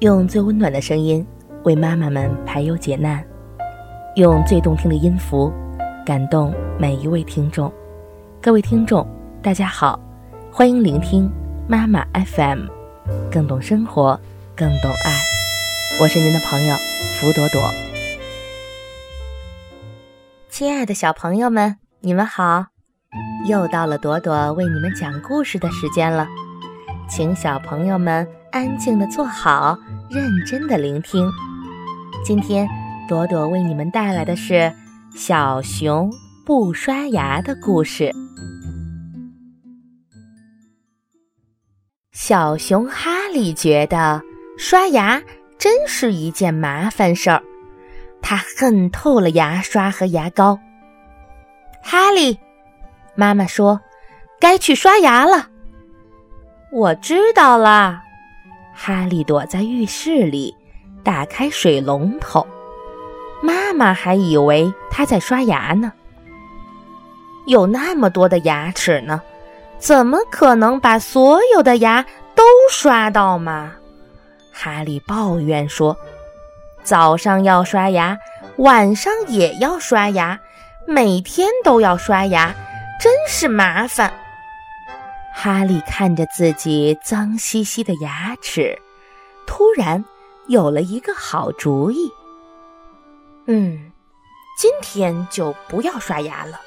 用最温暖的声音为妈妈们排忧解难，用最动听的音符感动每一位听众。各位听众，大家好，欢迎聆听妈妈 FM，更懂生活，更懂爱。我是您的朋友福朵朵。亲爱的小朋友们，你们好！又到了朵朵为你们讲故事的时间了，请小朋友们安静的坐好。认真的聆听。今天，朵朵为你们带来的是小熊不刷牙的故事。小熊哈利觉得刷牙真是一件麻烦事儿，他恨透了牙刷和牙膏。哈利，妈妈说：“该去刷牙了。”我知道了。哈利躲在浴室里，打开水龙头。妈妈还以为他在刷牙呢。有那么多的牙齿呢，怎么可能把所有的牙都刷到嘛？哈利抱怨说：“早上要刷牙，晚上也要刷牙，每天都要刷牙，真是麻烦。”哈利看着自己脏兮兮的牙齿，突然有了一个好主意。嗯，今天就不要刷牙了，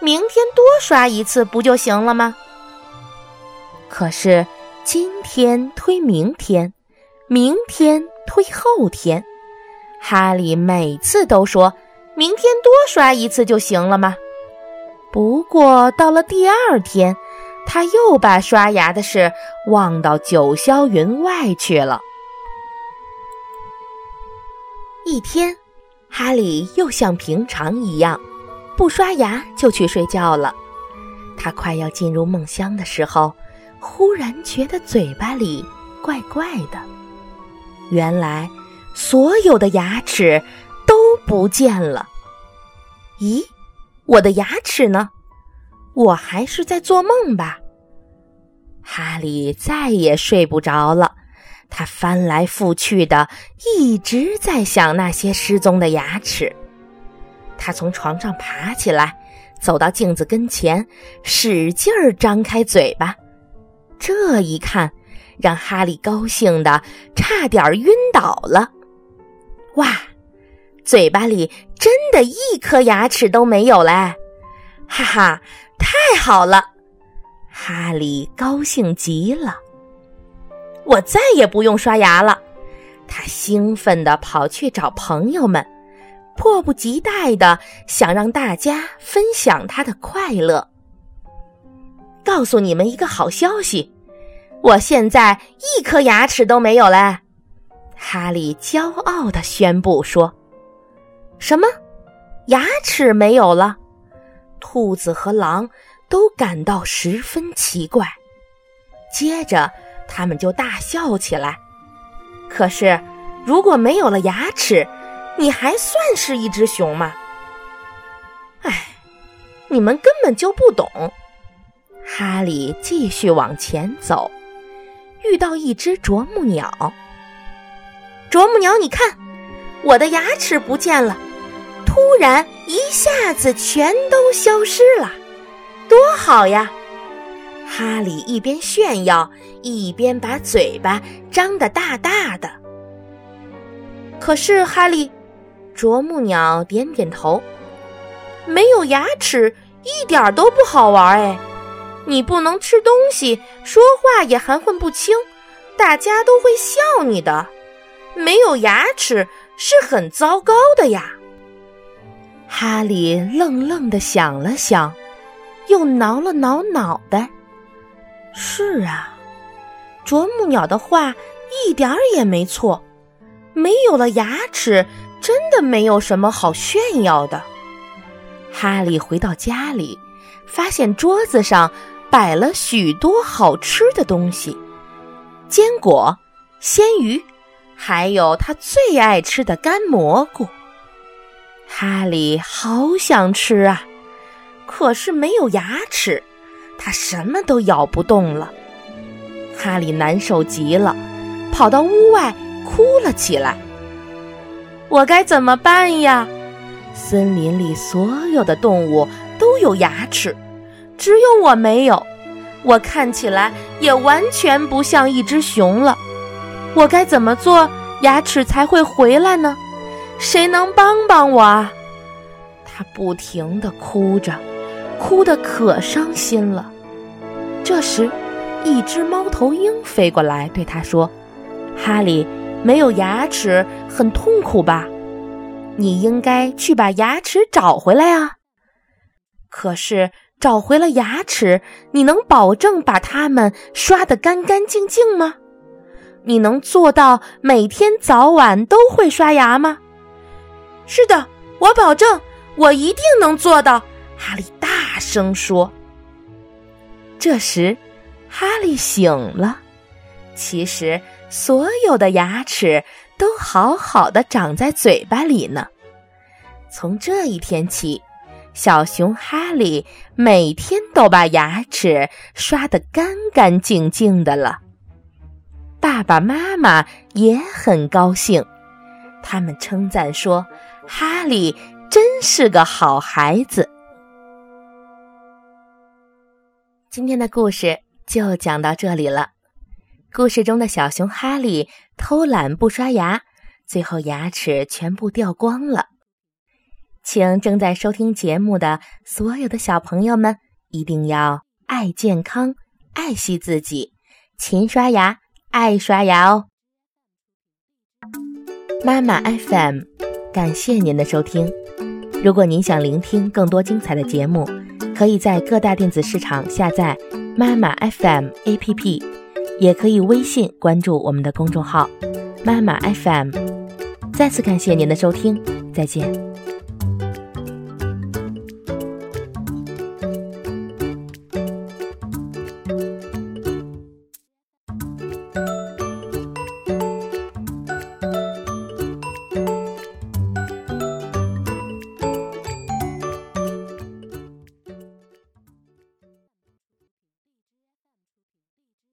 明天多刷一次不就行了吗？可是今天推明天，明天推后天，哈利每次都说明天多刷一次就行了吗？不过到了第二天。他又把刷牙的事忘到九霄云外去了。一天，哈利又像平常一样，不刷牙就去睡觉了。他快要进入梦乡的时候，忽然觉得嘴巴里怪怪的。原来，所有的牙齿都不见了。咦，我的牙齿呢？我还是在做梦吧。哈利再也睡不着了，他翻来覆去的一直在想那些失踪的牙齿。他从床上爬起来，走到镜子跟前，使劲儿张开嘴巴。这一看，让哈利高兴的差点儿晕倒了。哇，嘴巴里真的一颗牙齿都没有嘞！哈哈。太好了，哈利高兴极了。我再也不用刷牙了。他兴奋地跑去找朋友们，迫不及待地想让大家分享他的快乐。告诉你们一个好消息，我现在一颗牙齿都没有了。哈利骄傲地宣布说：“什么？牙齿没有了？”兔子和狼都感到十分奇怪，接着他们就大笑起来。可是，如果没有了牙齿，你还算是一只熊吗？哎，你们根本就不懂。哈利继续往前走，遇到一只啄木鸟。啄木鸟，你看，我的牙齿不见了。突然一下子全都消失了，多好呀！哈利一边炫耀，一边把嘴巴张得大大的。可是哈利，啄木鸟点点头，没有牙齿一点都不好玩哎！你不能吃东西，说话也含混不清，大家都会笑你的。没有牙齿是很糟糕的呀。哈利愣愣的想了想，又挠了挠脑袋。是啊，啄木鸟的话一点儿也没错。没有了牙齿，真的没有什么好炫耀的。哈利回到家里，发现桌子上摆了许多好吃的东西：坚果、鲜鱼，还有他最爱吃的干蘑菇。哈利好想吃啊，可是没有牙齿，他什么都咬不动了。哈利难受极了，跑到屋外哭了起来。我该怎么办呀？森林里所有的动物都有牙齿，只有我没有。我看起来也完全不像一只熊了。我该怎么做，牙齿才会回来呢？谁能帮帮我啊？他不停地哭着，哭得可伤心了。这时，一只猫头鹰飞过来，对他说：“哈利，没有牙齿很痛苦吧？你应该去把牙齿找回来啊！可是，找回了牙齿，你能保证把它们刷得干干净净吗？你能做到每天早晚都会刷牙吗？”“是的，我保证。”我一定能做到，哈利大声说。这时，哈利醒了。其实，所有的牙齿都好好的长在嘴巴里呢。从这一天起，小熊哈利每天都把牙齿刷得干干净净的了。爸爸妈妈也很高兴，他们称赞说：“哈利。”真是个好孩子。今天的故事就讲到这里了。故事中的小熊哈利偷懒不刷牙，最后牙齿全部掉光了。请正在收听节目的所有的小朋友们一定要爱健康、爱惜自己，勤刷牙、爱刷牙哦。妈妈 FM，感谢您的收听。如果您想聆听更多精彩的节目，可以在各大电子市场下载妈妈 FM APP，也可以微信关注我们的公众号妈妈 FM。再次感谢您的收听，再见。